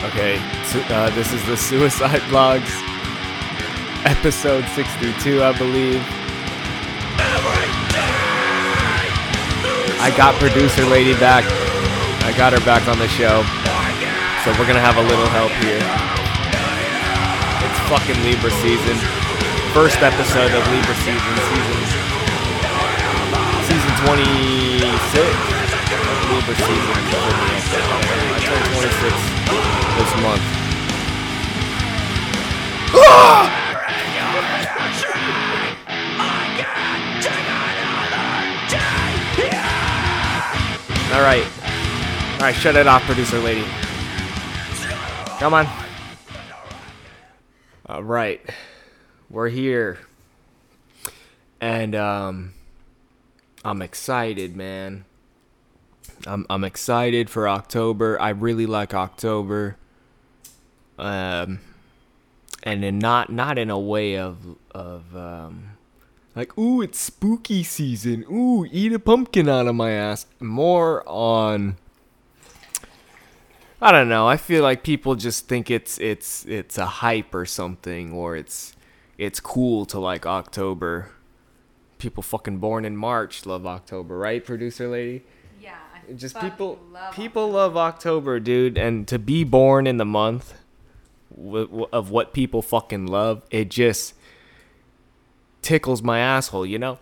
Okay, uh, this is the Suicide Vlogs, episode 62, I believe. I got producer lady back. I got her back on the show. So we're gonna have a little help here. It's fucking Libra season. First episode of Libra season, season season 26 of Libra season. I turned 26 this month. All right. All right, shut it off, producer lady. Come on. All right. We're here. And um I'm excited, man. I'm I'm excited for October. I really like October. Um and then not not in a way of of um like ooh it's spooky season. Ooh, eat a pumpkin out of my ass. More on I don't know. I feel like people just think it's it's it's a hype or something or it's it's cool to like October. People fucking born in March love October, right, producer lady? Yeah. I just people love people October. love October, dude, and to be born in the month of what people fucking love, it just tickles my asshole, you know.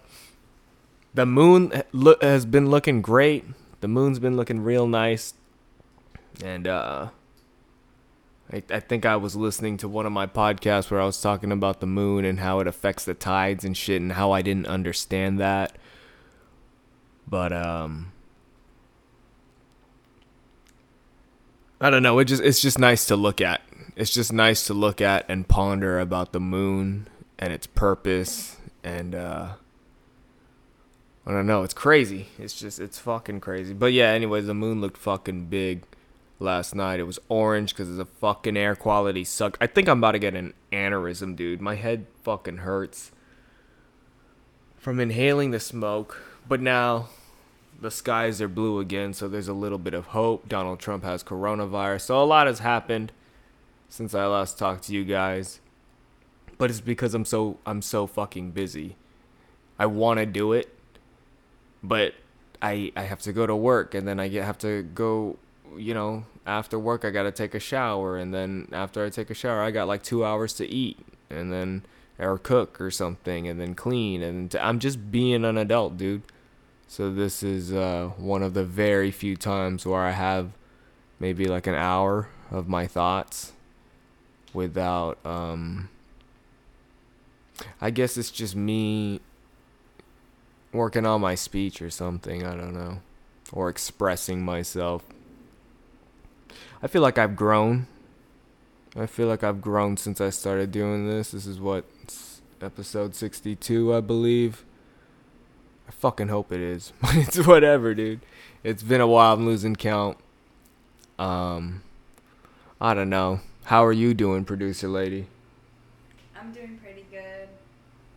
The moon ha- has been looking great. The moon's been looking real nice, and uh, I, I think I was listening to one of my podcasts where I was talking about the moon and how it affects the tides and shit, and how I didn't understand that. But um, I don't know. It just it's just nice to look at. It's just nice to look at and ponder about the moon and its purpose and uh I don't know. It's crazy. It's just it's fucking crazy. But yeah, anyways, the moon looked fucking big last night. It was orange because of the fucking air quality sucked. I think I'm about to get an aneurysm, dude. My head fucking hurts from inhaling the smoke. But now the skies are blue again, so there's a little bit of hope. Donald Trump has coronavirus. So a lot has happened since I last talked to you guys. But it's because I'm so I'm so fucking busy. I want to do it, but I I have to go to work and then I get, have to go, you know, after work I got to take a shower and then after I take a shower I got like 2 hours to eat and then or cook or something and then clean and I'm just being an adult, dude. So this is uh, one of the very few times where I have maybe like an hour of my thoughts without um I guess it's just me working on my speech or something, I don't know, or expressing myself. I feel like I've grown. I feel like I've grown since I started doing this. This is what episode 62, I believe. I fucking hope it is. But it's whatever, dude. It's been a while. I'm losing count. Um, I don't know. How are you doing, producer lady? I'm doing pretty good.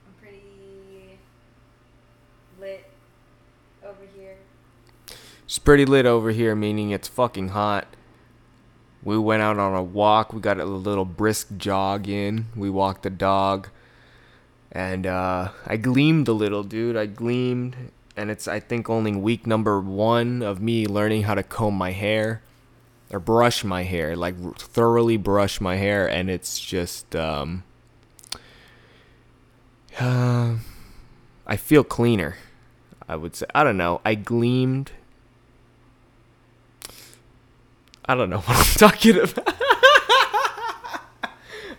I'm pretty lit over here. It's pretty lit over here, meaning it's fucking hot. We went out on a walk. We got a little brisk jog in. We walked the dog. And uh, I gleamed a little, dude. I gleamed. And it's, I think, only week number one of me learning how to comb my hair or brush my hair, like r- thoroughly brush my hair. And it's just, um, uh, I feel cleaner. I would say. I don't know. I gleamed. I don't know what I'm talking about.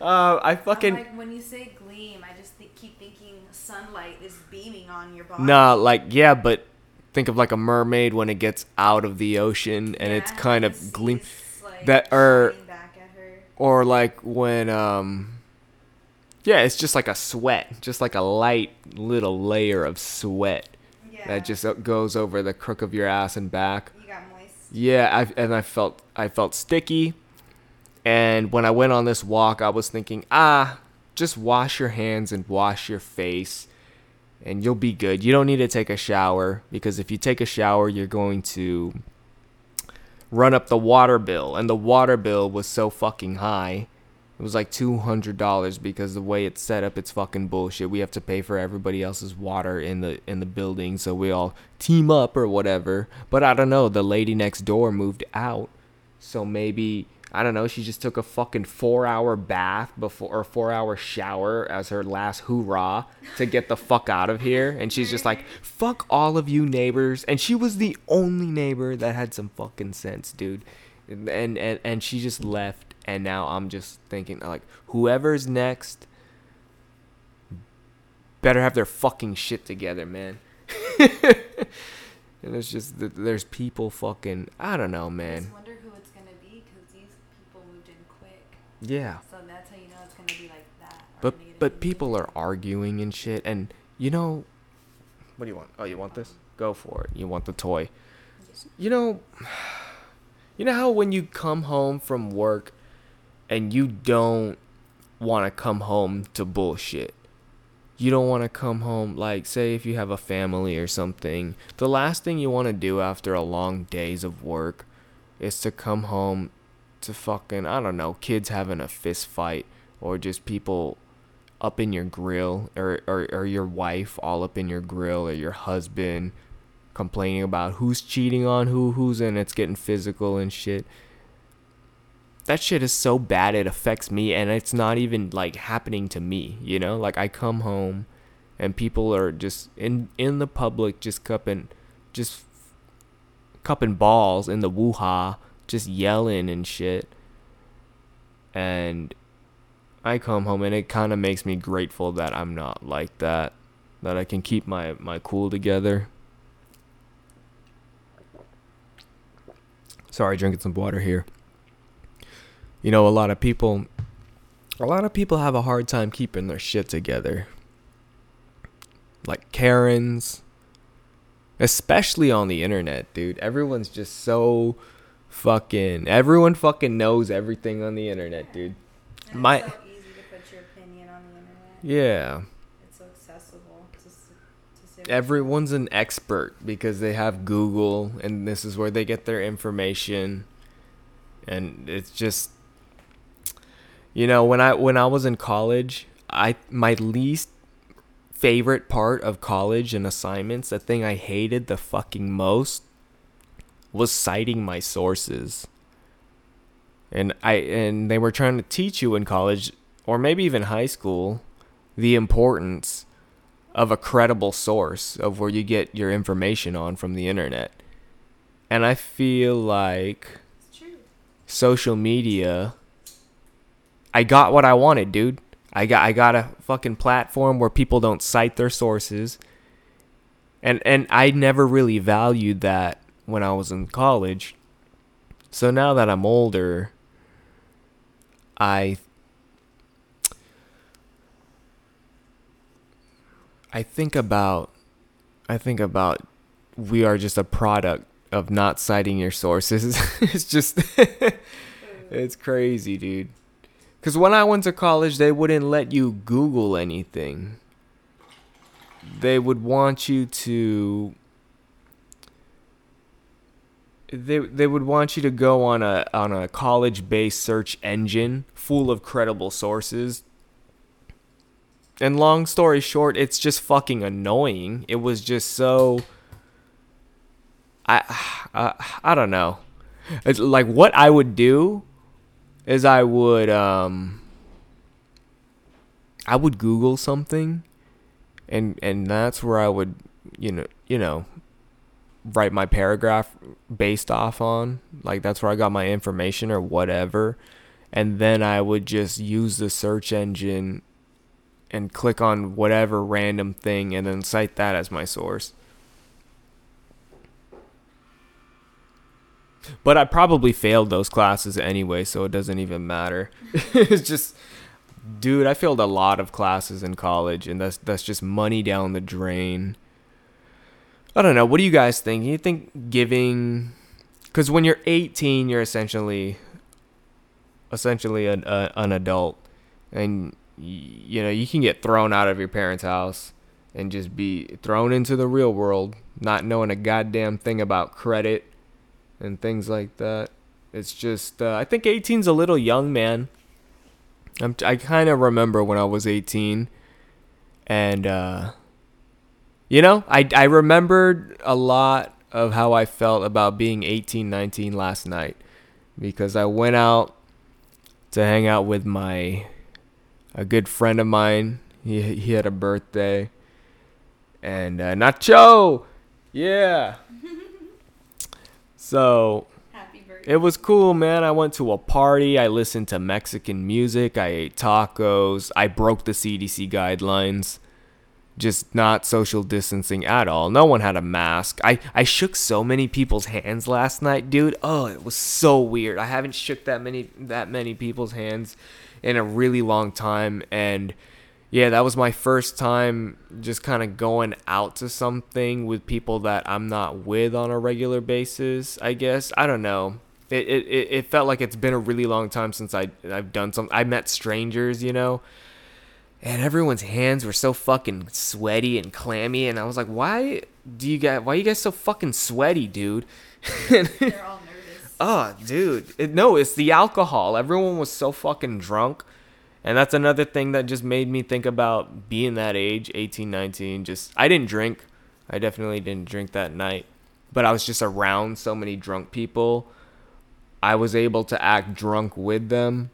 uh, I fucking like when you say gleam, I just think, keep thinking sunlight is beaming on your body. nah, like yeah, but think of like a mermaid when it gets out of the ocean and it's kind of gleam, like, that- or- back at her. or like when um, yeah, it's just like a sweat, just like a light little layer of sweat Yeah. that just uh, goes over the crook of your ass and back. you got moist. Yeah, I, and I felt I felt sticky. And when I went on this walk, I was thinking, ah, just wash your hands and wash your face, and you'll be good. You don't need to take a shower because if you take a shower, you're going to run up the water bill, and the water bill was so fucking high. It was like two hundred dollars because the way it's set up, it's fucking bullshit. We have to pay for everybody else's water in the in the building, so we all team up or whatever. But I don't know. The lady next door moved out, so maybe I don't know. She just took a fucking four hour bath before or four hour shower as her last hoorah to get the fuck out of here. And she's just like, fuck all of you neighbors. And she was the only neighbor that had some fucking sense, dude. And and and she just left. And now I'm just thinking like, whoever's next better have their fucking shit together, man. and it's just there's people fucking I don't know, man. Yeah. So that's how you know it's gonna be like that. But but people are arguing and shit, and you know, what do you want? Oh, you want this? Go for it. You want the toy? You know, you know how when you come home from work, and you don't want to come home to bullshit. You don't want to come home like say if you have a family or something. The last thing you want to do after a long days of work is to come home to fucking I don't know, kids having a fist fight or just people up in your grill or, or, or your wife all up in your grill or your husband complaining about who's cheating on who who's and it's getting physical and shit. That shit is so bad it affects me and it's not even like happening to me, you know? Like I come home and people are just in in the public just cupping just cupping balls in the woo-ha just yelling and shit. And I come home and it kind of makes me grateful that I'm not like that, that I can keep my my cool together. Sorry, drinking some water here. You know, a lot of people a lot of people have a hard time keeping their shit together. Like Karens, especially on the internet, dude. Everyone's just so fucking everyone fucking knows everything on the internet, dude. And My so easy to put your opinion on the internet. Yeah. It's so accessible to, to Everyone's an expert because they have Google and this is where they get their information. And it's just you know, when I when I was in college, I my least favorite part of college and assignments, the thing I hated the fucking most was citing my sources. And I and they were trying to teach you in college or maybe even high school the importance of a credible source of where you get your information on from the internet. And I feel like social media I got what I wanted, dude. I got I got a fucking platform where people don't cite their sources. And and I never really valued that when I was in college. So now that I'm older, I I think about I think about we are just a product of not citing your sources. it's just it's crazy, dude. Cuz when I went to college, they wouldn't let you google anything. They would want you to they they would want you to go on a on a college based search engine full of credible sources. And long story short, it's just fucking annoying. It was just so I uh, I don't know. It's like what I would do is I would um I would Google something and and that's where I would you know you know write my paragraph based off on. Like that's where I got my information or whatever. And then I would just use the search engine and click on whatever random thing and then cite that as my source. But I probably failed those classes anyway, so it doesn't even matter. it's just dude, I failed a lot of classes in college and that's that's just money down the drain. I don't know. What do you guys think? You think giving, because when you're 18, you're essentially, essentially an a, an adult, and you know you can get thrown out of your parents' house and just be thrown into the real world, not knowing a goddamn thing about credit and things like that. It's just uh, I think 18's a little young, man. I'm, I kind of remember when I was 18, and uh, you know, I I remembered a lot of how I felt about being 18, 19 last night because I went out to hang out with my a good friend of mine. He he had a birthday, and uh, Nacho, yeah. so Happy birthday. it was cool, man. I went to a party. I listened to Mexican music. I ate tacos. I broke the CDC guidelines. Just not social distancing at all. No one had a mask. I, I shook so many people's hands last night, dude. Oh, it was so weird. I haven't shook that many that many people's hands in a really long time and yeah, that was my first time just kind of going out to something with people that I'm not with on a regular basis, I guess. I don't know. It, it, it felt like it's been a really long time since I, I've done something. I met strangers, you know, and everyone's hands were so fucking sweaty and clammy. And I was like, why do you guys, why are you guys so fucking sweaty, dude? They're all nervous. Oh, dude. It, no, it's the alcohol. Everyone was so fucking drunk. And that's another thing that just made me think about being that age, 18, 19. Just, I didn't drink. I definitely didn't drink that night. But I was just around so many drunk people. I was able to act drunk with them.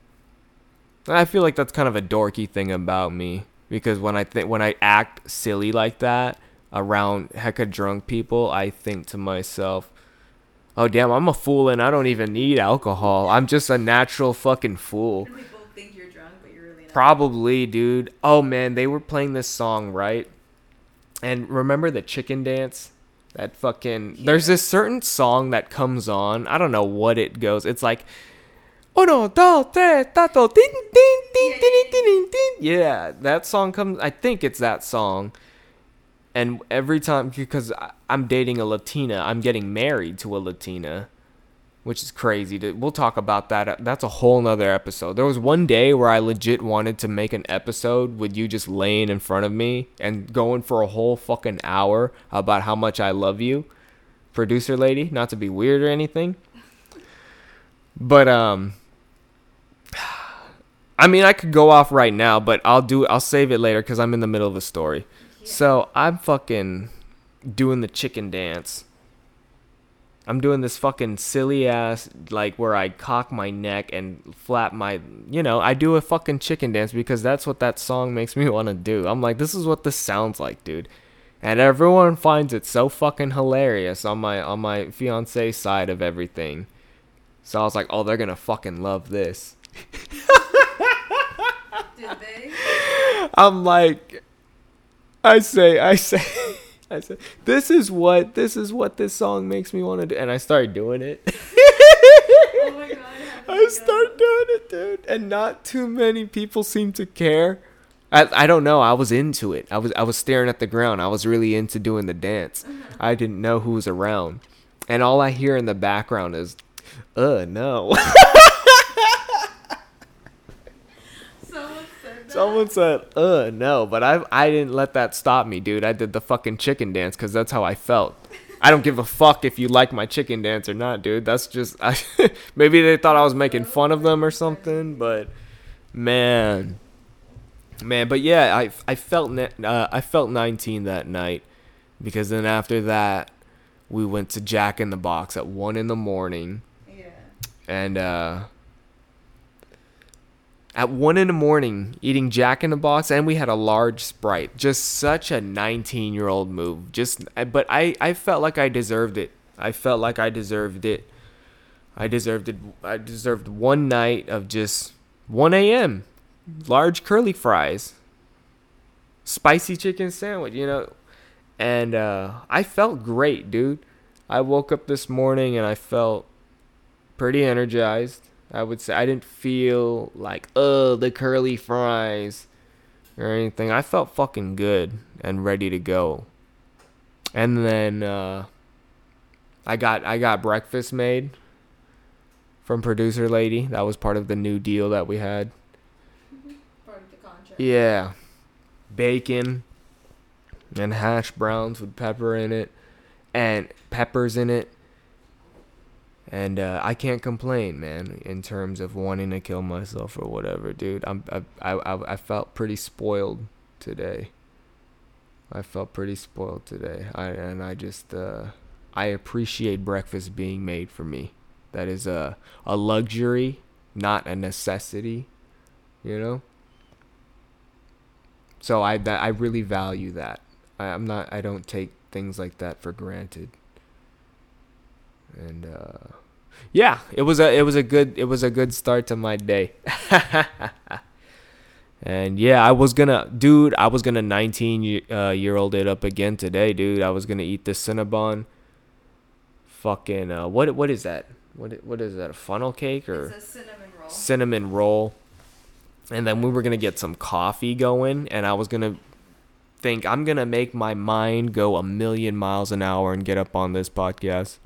And I feel like that's kind of a dorky thing about me. Because when I think, when I act silly like that around hecka drunk people, I think to myself, oh damn, I'm a fool and I don't even need alcohol. I'm just a natural fucking fool. And we both think you're drunk, really. Probably, dude. Oh man, they were playing this song, right? And remember the chicken dance? That fucking There's this certain song that comes on. I don't know what it goes. It's like Uno, dos, tres, tato, ding, ding, ding, ding, ding, ding, ding. Yeah, that song comes. I think it's that song. And every time, because I'm dating a Latina, I'm getting married to a Latina, which is crazy. To, we'll talk about that. That's a whole nother episode. There was one day where I legit wanted to make an episode with you just laying in front of me and going for a whole fucking hour about how much I love you, producer lady. Not to be weird or anything, but um I mean I could go off right now, but I'll do. I'll save it later because I'm in the middle of a story. So I'm fucking doing the chicken dance. I'm doing this fucking silly ass like where I cock my neck and flap my you know, I do a fucking chicken dance because that's what that song makes me want to do. I'm like this is what this sounds like, dude. And everyone finds it so fucking hilarious on my on my fiance side of everything. So I was like, "Oh, they're going to fucking love this." Did they? I'm like, I say, I say, I say, this is what this is what this song makes me want to do, and I start doing it. Oh my god. did I start doing it, dude, and not too many people seem to care. I I don't know. I was into it. I was I was staring at the ground. I was really into doing the dance. I didn't know who was around, and all I hear in the background is, "Uh, no." Someone said that. Someone said, "Uh, no," but I I didn't let that stop me, dude. I did the fucking chicken dance because that's how I felt. I don't give a fuck if you like my chicken dance or not, dude. That's just I, maybe they thought I was making fun of them or something, but man, man. But yeah, I I felt uh, I felt 19 that night because then after that we went to Jack in the Box at one in the morning Yeah. and uh at one in the morning eating jack in the box and we had a large sprite. Just such a 19 year old move. Just but i i felt like i deserved it. I felt like i deserved it. I deserved it i deserved one night of just 1 a.m large curly fries. Spicy chicken sandwich you know? And uh i felt great dude. I woke up this morning and i felt pretty energized. I would say I didn't feel like oh the curly fries or anything. I felt fucking good and ready to go. And then uh, I got I got breakfast made from producer lady. That was part of the new deal that we had. Part of the contract. Yeah. Bacon and hash browns with pepper in it and peppers in it. And uh, I can't complain, man. In terms of wanting to kill myself or whatever, dude. I'm I I I, felt pretty spoiled today. I felt pretty spoiled today. I and I just uh, I appreciate breakfast being made for me. That is a a luxury, not a necessity. You know. So I that I really value that. I, I'm not. I don't take things like that for granted. And uh, yeah, it was a it was a good it was a good start to my day. and yeah, I was gonna, dude, I was gonna 19 uh, year old it up again today, dude. I was gonna eat the Cinnabon. Fucking uh, what what is that? What what is that? A funnel cake or It's a cinnamon roll. cinnamon roll? And then we were gonna get some coffee going, and I was gonna think I'm gonna make my mind go a million miles an hour and get up on this podcast.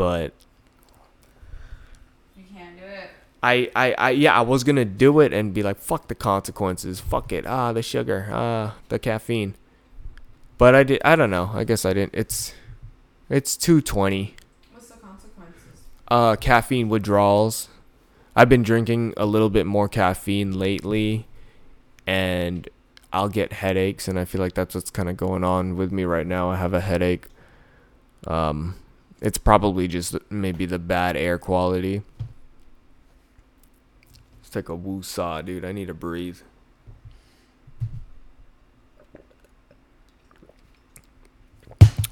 But You can't do it. I, I, I, yeah, I was gonna do it and be like, fuck the consequences, fuck it, ah, the sugar, ah, the caffeine. But I did, I don't know. I guess I didn't. It's, it's two twenty. What's the consequences? Uh, caffeine withdrawals. I've been drinking a little bit more caffeine lately, and I'll get headaches, and I feel like that's what's kind of going on with me right now. I have a headache. Um, it's probably just maybe the bad air quality. It's like a woo saw, dude. I need to breathe.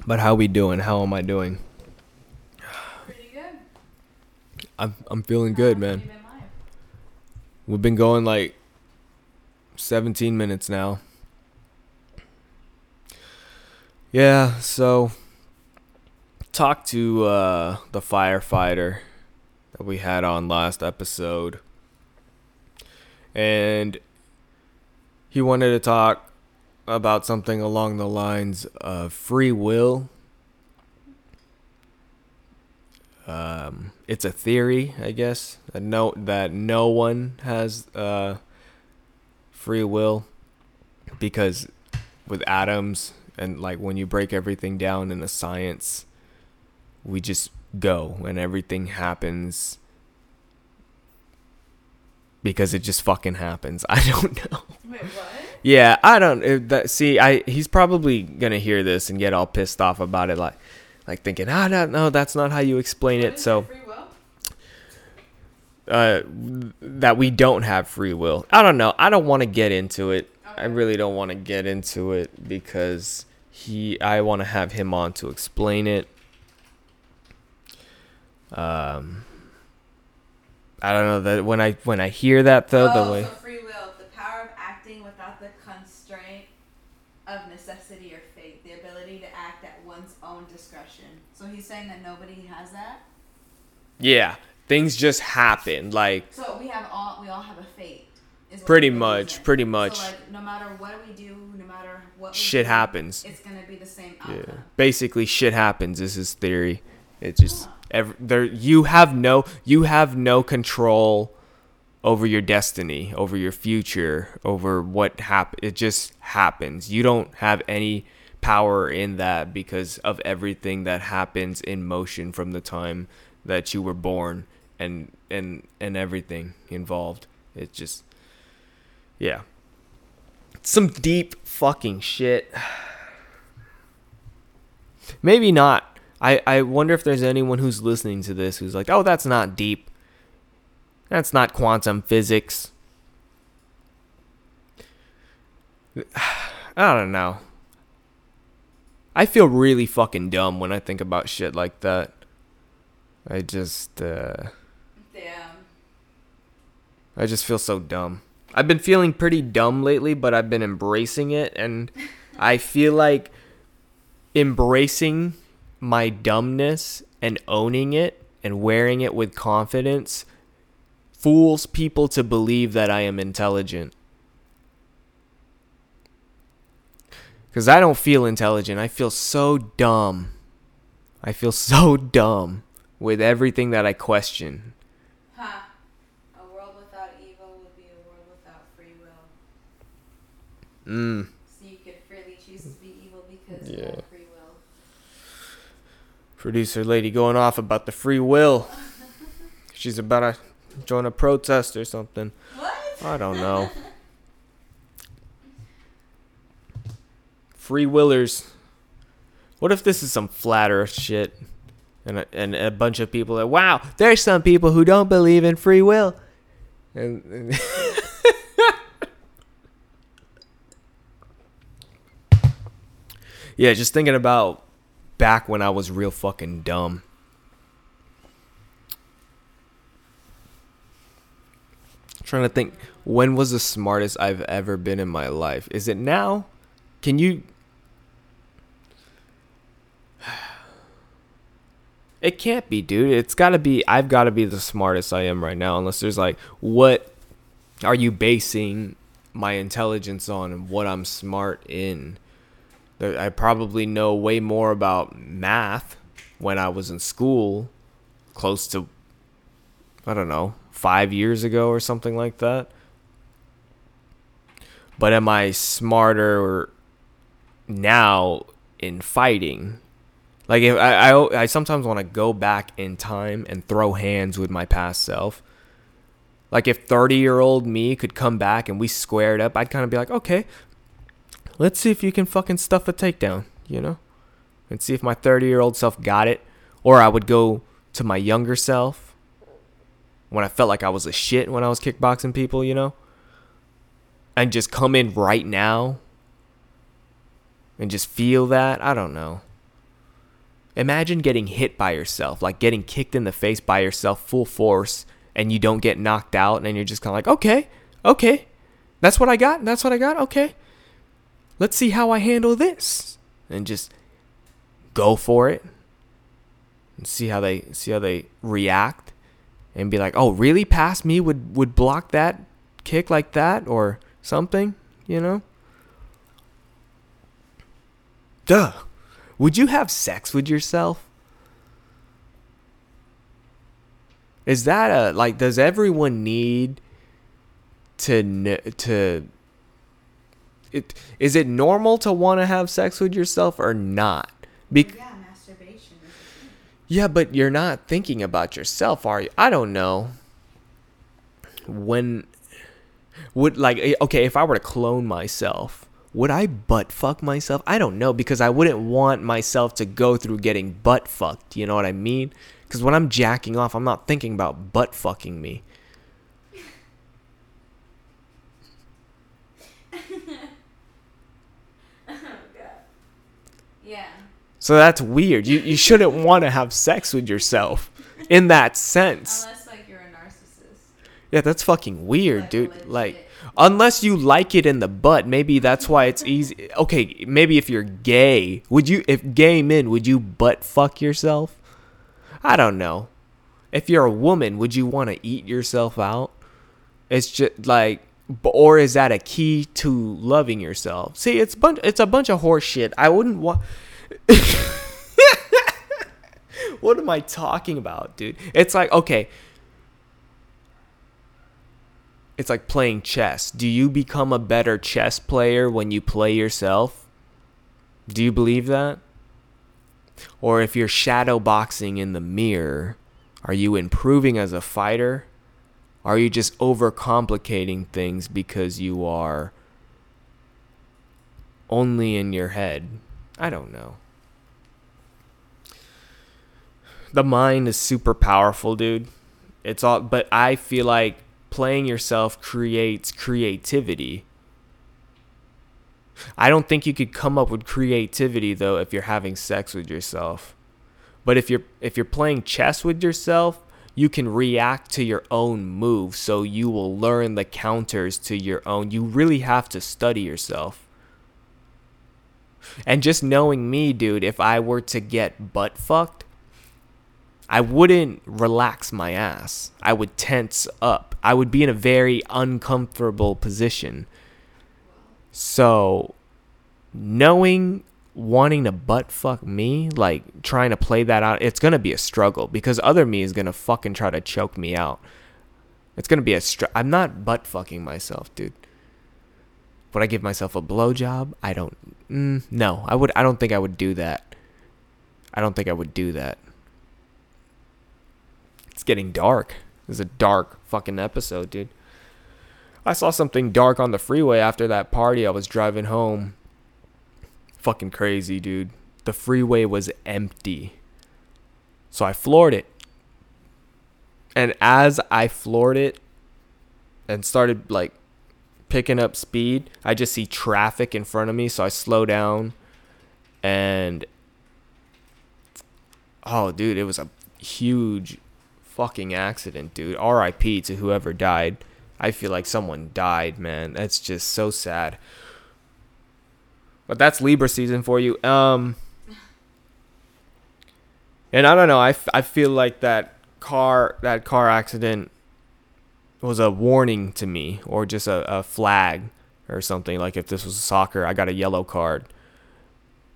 But how we doing? How am I doing? Pretty good. I'm I'm feeling good, How long man. been? We've been going like 17 minutes now. Yeah, so talk to uh, the firefighter that we had on last episode. And he wanted to talk about something along the lines of free will. Um, it's a theory, I guess, A note that no one has uh, free will because with atoms and like when you break everything down in the science, we just go and everything happens because it just fucking happens. I don't know. Wait, what? Yeah, I don't. If that, see, I he's probably gonna hear this and get all pissed off about it, like, like thinking, ah, no, no, that's not how you explain What it. So, uh, that we don't have free will. I don't know. I don't want to get into it. I really don't want to get into it because he. I want to have him on to explain it. Um, I don't know that when I when I hear that though oh, the way. so free will, the power of acting without the constraint of necessity or fate, the ability to act at one's own discretion. So he's saying that nobody has that. Yeah, things just happen. Like So we have all, we all have a fate. Is Pretty much, pretty much. So like, no matter what we do, no matter what we shit do, happens. it's gonna be the same Yeah. Basically, shit happens. Is his theory. It just ever there. You have no. You have no control over your destiny, over your future, over what happen. It just happens. You don't have any power in that because of everything that happens in motion from the time that you were born and and and everything involved. It's just yeah. Some deep fucking shit. Maybe not. I, I wonder if there's anyone who's listening to this who's like, oh, that's not deep. That's not quantum physics. I don't know. I feel really fucking dumb when I think about shit like that. I just, uh, Damn. I just feel so dumb. I've been feeling pretty dumb lately, but I've been embracing it, and I feel like embracing my dumbness and owning it and wearing it with confidence fools people to believe that I am intelligent. Because I don't feel intelligent. I feel so dumb. I feel so dumb with everything that I question. Huh. A world without evil would be a world without free will. Mm. So you could freely choose to be evil because you Yeah. Have free will. Producer lady going off about the free will. She's about to join a protest or something. What? I don't know. Free willers. What if this is some flat earth shit? And a, and a bunch of people are, wow, there's some people who don't believe in free will. And, and yeah, just thinking about back when I was real fucking dumb. trying to think when was the smartest I've ever been in my life? Is it now? Can you It can't be, dude. It's got to be I've got to be the smartest I am right now unless there's like what are you basing my intelligence on and what I'm smart in? I probably know way more about math when I was in school close to I don't know, 5 years ago or something like that. But am I smarter now in fighting? Like if I I, I sometimes want to go back in time and throw hands with my past self. Like if 30 year old me could come back and we squared up, I'd kind of be like, okay, let's see if you can fucking stuff a takedown, you know, and see if my 30 year old self got it. Or I would go to my younger self when I felt like I was a shit when I was kickboxing people, you know, and just come in right now and just feel that. I don't know. Imagine getting hit by yourself, like getting kicked in the face by yourself full force and you don't get knocked out and you're just kind of like, okay, okay, that's what I got. That's what I got. Okay. Let's see how I handle this. And just go for it and see how they see how they react and be like, "Oh, really? Pass me would would block that kick like that or something, you know?" Duh. Would you have sex with yourself? Is that a like does everyone need to to it is it normal to want to have sex with yourself or not? Be- yeah, masturbation. Yeah, but you're not thinking about yourself, are you? I don't know. When would like eh, okay, if I were to clone myself, would I butt fuck myself? I don't know because I wouldn't want myself to go through getting butt fucked. You know what I mean? Because when I'm jacking off, I'm not thinking about butt fucking me. Yeah. So that's weird. You you shouldn't want to have sex with yourself in that sense. Unless like you're a narcissist. Yeah, that's fucking weird, like, dude. Legit. Like unless you like it in the butt, maybe that's why it's easy. Okay, maybe if you're gay, would you if gay men would you butt fuck yourself? I don't know. If you're a woman, would you want to eat yourself out? It's just like or is that a key to loving yourself? See, it's bunch it's a bunch of horse shit. I wouldn't want What am I talking about, dude? It's like, okay, it's like playing chess. Do you become a better chess player when you play yourself? Do you believe that? Or if you're shadow boxing in the mirror, are you improving as a fighter? Are you just overcomplicating things because you are only in your head? I don't know. The mind is super powerful, dude. It's all but I feel like playing yourself creates creativity. I don't think you could come up with creativity though if you're having sex with yourself. But if you're if you're playing chess with yourself, you can react to your own move so you will learn the counters to your own. You really have to study yourself. And just knowing me, dude, if I were to get butt fucked, I wouldn't relax my ass. I would tense up. I would be in a very uncomfortable position. So, knowing wanting to butt fuck me, like trying to play that out, it's gonna be a struggle because other me is gonna fucking try to choke me out. It's gonna be a str. I'm not butt fucking myself, dude. Would I give myself a blowjob? I don't. Mm, no, I would. I don't think I would do that. I don't think I would do that. It's getting dark. This is a dark fucking episode, dude. I saw something dark on the freeway after that party. I was driving home. Fucking crazy, dude. The freeway was empty. So I floored it. And as I floored it and started like picking up speed, I just see traffic in front of me. So I slow down and oh, dude, it was a huge fucking accident, dude. RIP to whoever died. I feel like someone died, man. That's just so sad. But that's Libra season for you. Um, and I don't know. I, f- I feel like that car that car accident was a warning to me, or just a, a flag or something. Like if this was soccer, I got a yellow card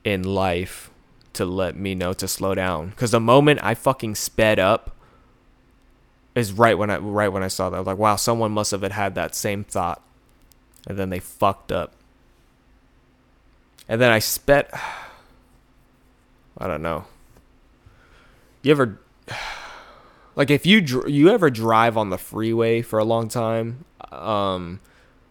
in life to let me know to slow down. Because the moment I fucking sped up is right when I right when I saw that. I was like, wow, someone must have had that same thought, and then they fucked up. And then I sped. I don't know. You ever like if you dr- you ever drive on the freeway for a long time? Um,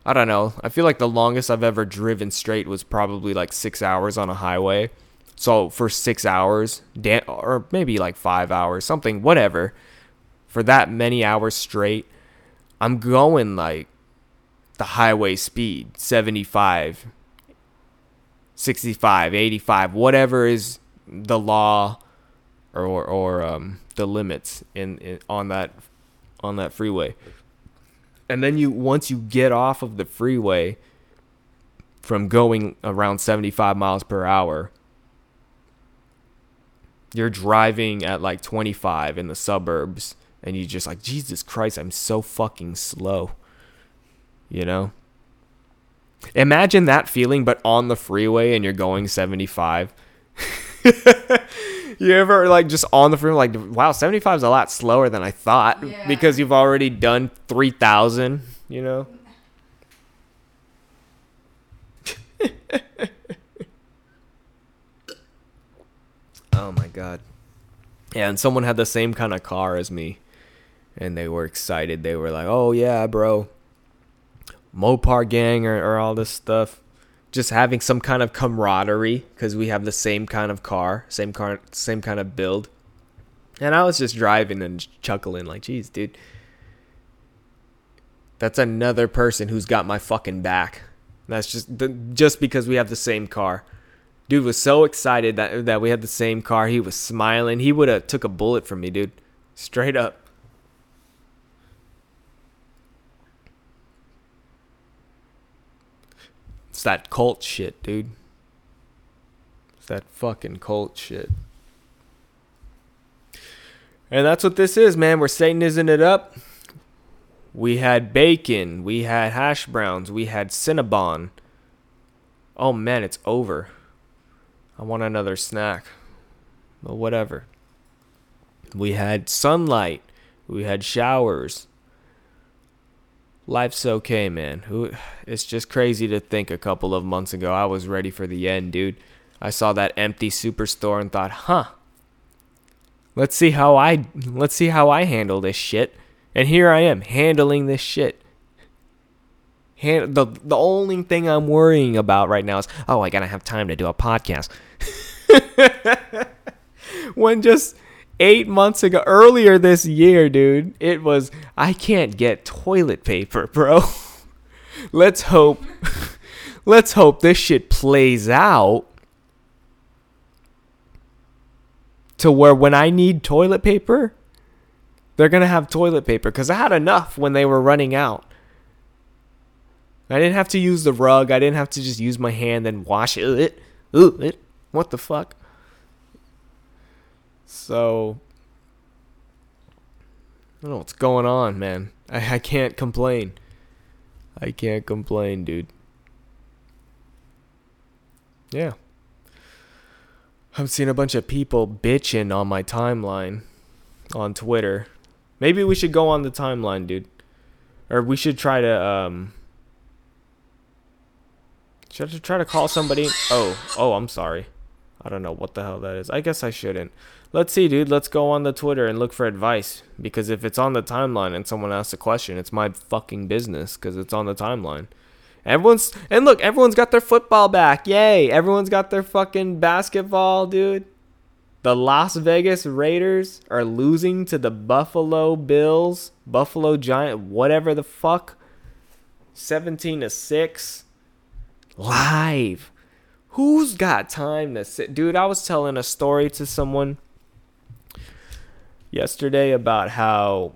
I don't know. I feel like the longest I've ever driven straight was probably like six hours on a highway. So for six hours, da- or maybe like five hours, something, whatever for that many hours straight, I'm going like the highway speed 75, 65, 85, whatever is the law or or, or um, the limits in, in on that on that freeway. And then you once you get off of the freeway from going around 75 miles per hour, you're driving at like 25 in the suburbs and you're just like Jesus Christ, I'm so fucking slow. You know? Imagine that feeling but on the freeway and you're going 75. you ever like just on the freeway like wow, 75 is a lot slower than I thought Yeah. because you've already done 3000, you know? oh my god. Yeah, and someone had the same kind of car as me and they were excited. They were like, "Oh yeah, bro, Mopar gang or, or all this stuff." Just having some kind of camaraderie because we have the same kind of car, same car, same kind of build. And I was just driving and chuckling, like, "Geez, dude, that's another person who's got my fucking back." That's just the, just because we have the same car. Dude was so excited that that we had the same car. He was smiling. He would have took a bullet from me, dude. Straight up. It's that cult shit, dude. It's that fucking cult shit. And that's what this is, man. We're Satanism it up. We had bacon. We had hash browns. We had Cinnabon. Oh man, it's over. I want another snack. But whatever. We had sunlight. We had showers. Life's okay, man. It's just crazy to think a couple of months ago I was ready for the end, dude. I saw that empty superstore and thought, "Huh. Let's see how I let's see how I handle this shit." And here I am handling this shit. Han- the the only thing I'm worrying about right now is, "Oh, I got to have time to do a podcast." when just eight months ago, earlier this year, dude, it was I can't get toilet paper, bro. let's hope, let's hope this shit plays out to where when I need toilet paper, they're gonna have toilet paper because I had enough when they were running out. I didn't have to use the rug. I didn't have to just use my hand and wash it. What the fuck? So I don't know what's going on, man. I, I can't complain. I can't complain, dude. Yeah. I've seen a bunch of people bitching on my timeline on Twitter. Maybe we should go on the timeline, dude. Or we should try to um should I try to call somebody? Oh, oh, I'm sorry. I don't know what the hell that is. I guess I shouldn't. Let's see, dude. Let's go on the Twitter and look for advice because if it's on the timeline and someone asks a question, it's my fucking business because it's on the timeline. Everyone's and look, everyone's got their football back. Yay! Everyone's got their fucking basketball, dude. The Las Vegas Raiders are losing to the Buffalo Bills, Buffalo Giant, whatever the fuck. 17 to 6 live. Who's got time to sit? Dude, I was telling a story to someone yesterday about how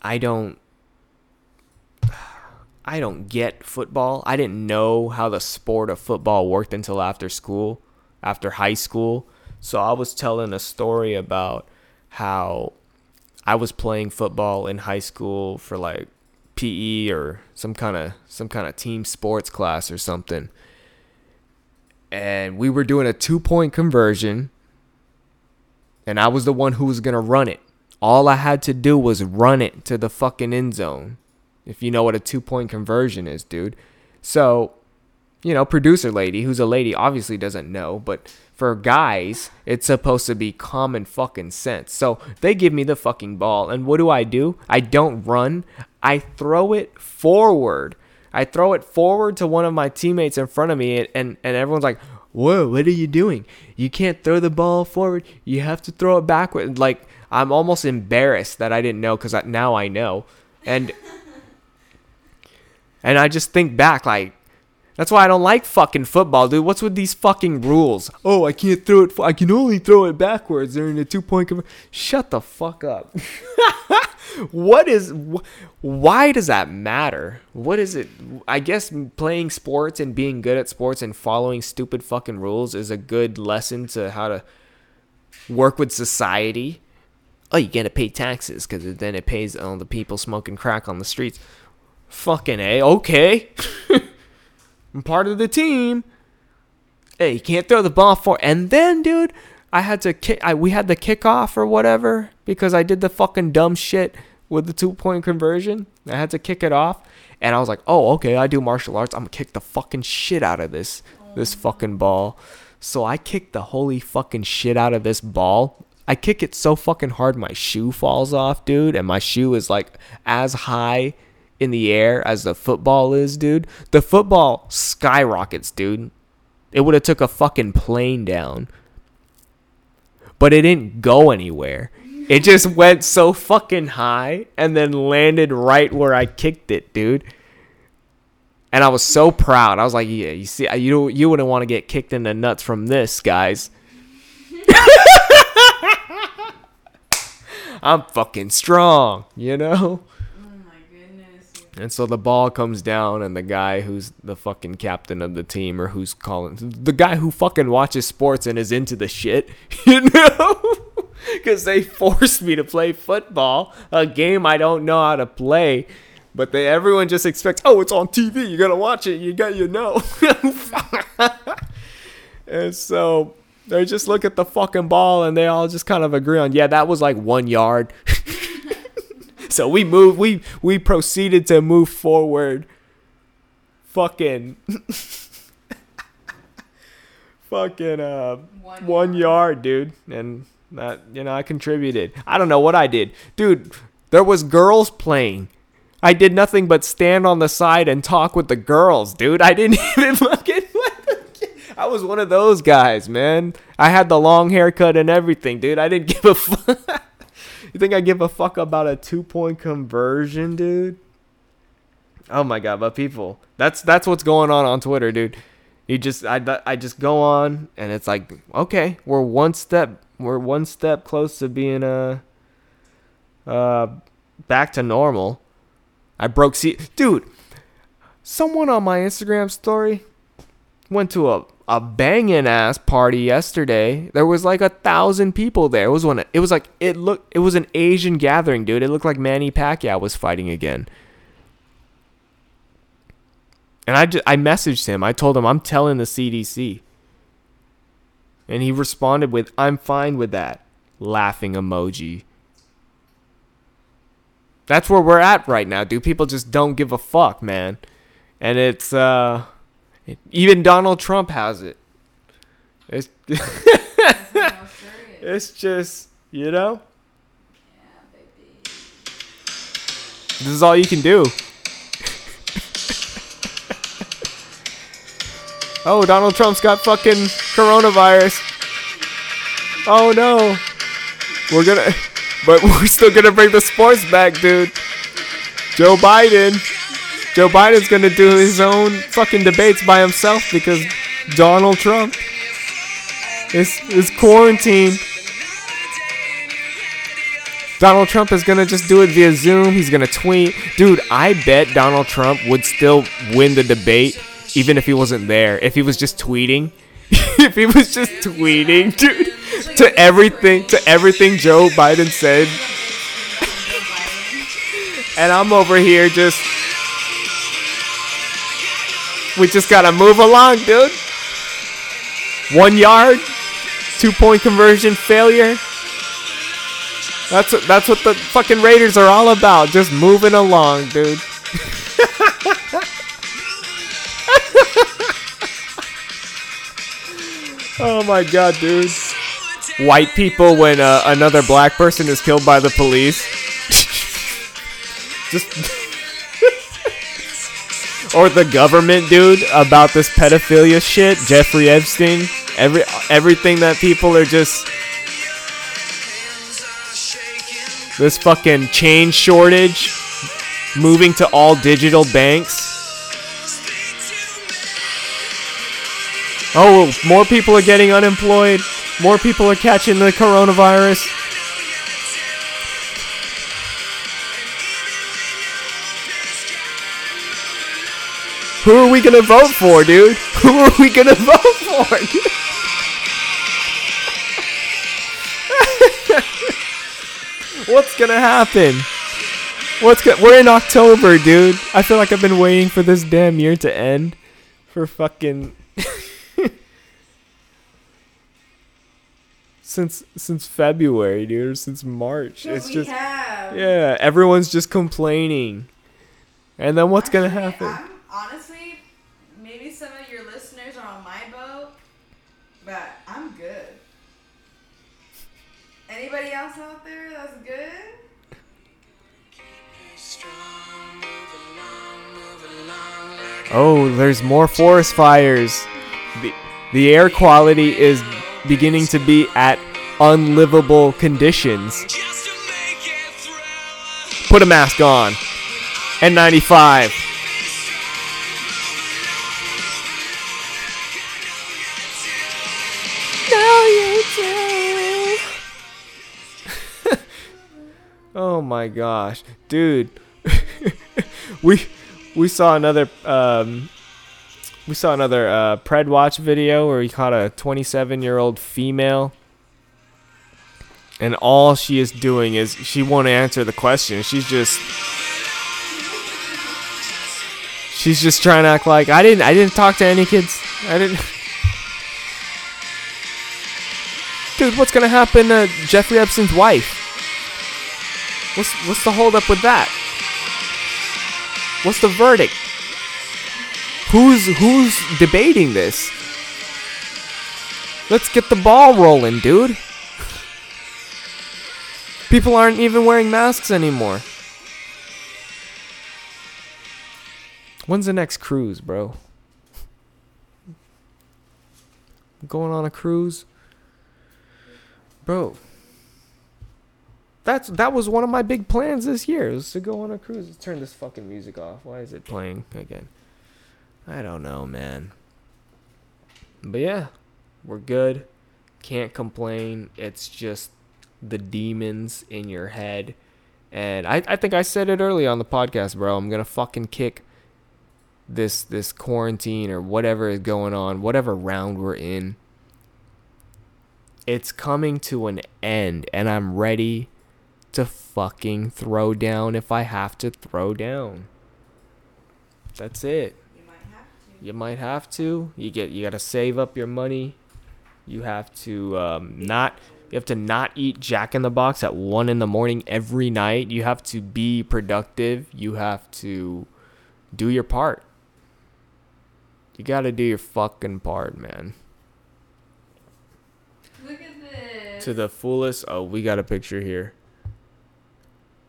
I don't I don't get football. I didn't know how the sport of football worked until after school, after high school. So I was telling a story about how I was playing football in high school for like PE or some kind of some kind of team sports class or something. And we were doing a two-point conversion and I was the one who was going to run it. All I had to do was run it to the fucking end zone. If you know what a two-point conversion is, dude. So, you know, producer lady, who's a lady, obviously doesn't know, but for guys, it's supposed to be common fucking sense. So they give me the fucking ball, and what do I do? I don't run, I throw it forward. I throw it forward to one of my teammates in front of me, and, and, and everyone's like, Whoa, what are you doing? You can't throw the ball forward. You have to throw it backward. Like, I'm almost embarrassed that I didn't know because now I know. And. and I just think back, like, that's why I don't like fucking football, dude. What's with these fucking rules? Oh, I can't throw it. I can only throw it backwards during the two point. Shut the fuck up. what is? Why does that matter? What is it? I guess playing sports and being good at sports and following stupid fucking rules is a good lesson to how to work with society. Oh, you gotta pay taxes because then it pays all the people smoking crack on the streets. Fucking a. Okay. I'm part of the team. Hey, you can't throw the ball for. And then, dude, I had to kick. I we had the kickoff or whatever because I did the fucking dumb shit with the two point conversion. I had to kick it off, and I was like, oh, okay, I do martial arts. I'm gonna kick the fucking shit out of this this fucking ball. So I kicked the holy fucking shit out of this ball. I kick it so fucking hard my shoe falls off, dude, and my shoe is like as high in the air as the football is, dude. The football skyrockets, dude. It would have took a fucking plane down. But it didn't go anywhere. It just went so fucking high and then landed right where I kicked it, dude. And I was so proud. I was like, "Yeah, you see, you you wouldn't want to get kicked in the nuts from this, guys." I'm fucking strong, you know? And so the ball comes down, and the guy who's the fucking captain of the team, or who's calling the guy who fucking watches sports and is into the shit, you know, because they forced me to play football, a game I don't know how to play. But they everyone just expects, oh, it's on TV, you gotta watch it, you got you know. and so they just look at the fucking ball, and they all just kind of agree on, yeah, that was like one yard. so we moved we we proceeded to move forward fucking fucking uh one, one yard. yard dude and that you know i contributed i don't know what i did dude there was girls playing i did nothing but stand on the side and talk with the girls dude i didn't even fucking I was one of those guys, man. I had the long haircut and everything, dude. I didn't give a fuck. You think I give a fuck about a two point conversion, dude? Oh my god, but people, that's that's what's going on on Twitter, dude. You just I I just go on and it's like, okay, we're one step we're one step close to being uh uh back to normal. I broke see dude. Someone on my Instagram story went to a a banging ass party yesterday. There was like a thousand people there. It was one. It was like it looked. It was an Asian gathering, dude. It looked like Manny Pacquiao was fighting again. And I just, I messaged him. I told him I'm telling the CDC. And he responded with I'm fine with that. Laughing emoji. That's where we're at right now, dude. People just don't give a fuck, man. And it's uh even Donald Trump has it. It's That's what I'm serious. it's just you know Yeah, this is all you can do. oh, Donald Trump's got fucking coronavirus. Oh no, we're gonna, but we're still gonna bring the sports back, dude. Joe Biden, Joe Biden's gonna do his own fucking debates by himself because Donald Trump is is quarantined. Donald Trump is gonna just do it via Zoom. He's gonna tweet. Dude, I bet Donald Trump would still win the debate even if he wasn't there. If he was just tweeting. if he was just tweeting, dude, to everything to everything Joe Biden said. And I'm over here just We just gotta move along, dude. One yard, two point conversion failure. That's what, that's what the fucking Raiders are all about. Just moving along, dude. oh my god, dude. White people when uh, another black person is killed by the police. Just. Or the government, dude, about this pedophilia shit. Jeffrey Epstein. Every everything that people are just this fucking chain shortage, moving to all digital banks. Oh, more people are getting unemployed. More people are catching the coronavirus. Who are we gonna vote for, dude? Who are we gonna vote for? What's gonna happen? What's go- We're in October, dude. I feel like I've been waiting for this damn year to end for fucking since since February, dude, since March. It's just have. yeah, everyone's just complaining. And then what's gonna happen? I'm, honestly, out there that's good? Oh, there's more forest fires. The, the air quality is beginning to be at unlivable conditions. Put a mask on. N95. My gosh, dude. we we saw another um we saw another uh pred watch video where he caught a 27 year old female. And all she is doing is she won't answer the question. She's just she's just trying to act like i didn't i didn't talk to any kids. I didn't dude what's gonna happen to jeffrey epstein's wife what's what's the hold up with that What's the verdict? Who's who's debating this? Let's get the ball rolling, dude. People aren't even wearing masks anymore. When's the next cruise, bro? Going on a cruise? Bro. That's that was one of my big plans this year was to go on a cruise. Let's turn this fucking music off. Why is it playing again? I don't know, man. But yeah, we're good. Can't complain. It's just the demons in your head. And I, I think I said it early on the podcast, bro. I'm gonna fucking kick this this quarantine or whatever is going on, whatever round we're in. It's coming to an end, and I'm ready to fucking throw down if I have to throw down. That's it. You might have to. You might have to. You get you got to save up your money. You have to um, not you have to not eat Jack in the Box at one in the morning every night. You have to be productive. You have to do your part. You got to do your fucking part, man. Look at this. To the fullest. Oh, we got a picture here.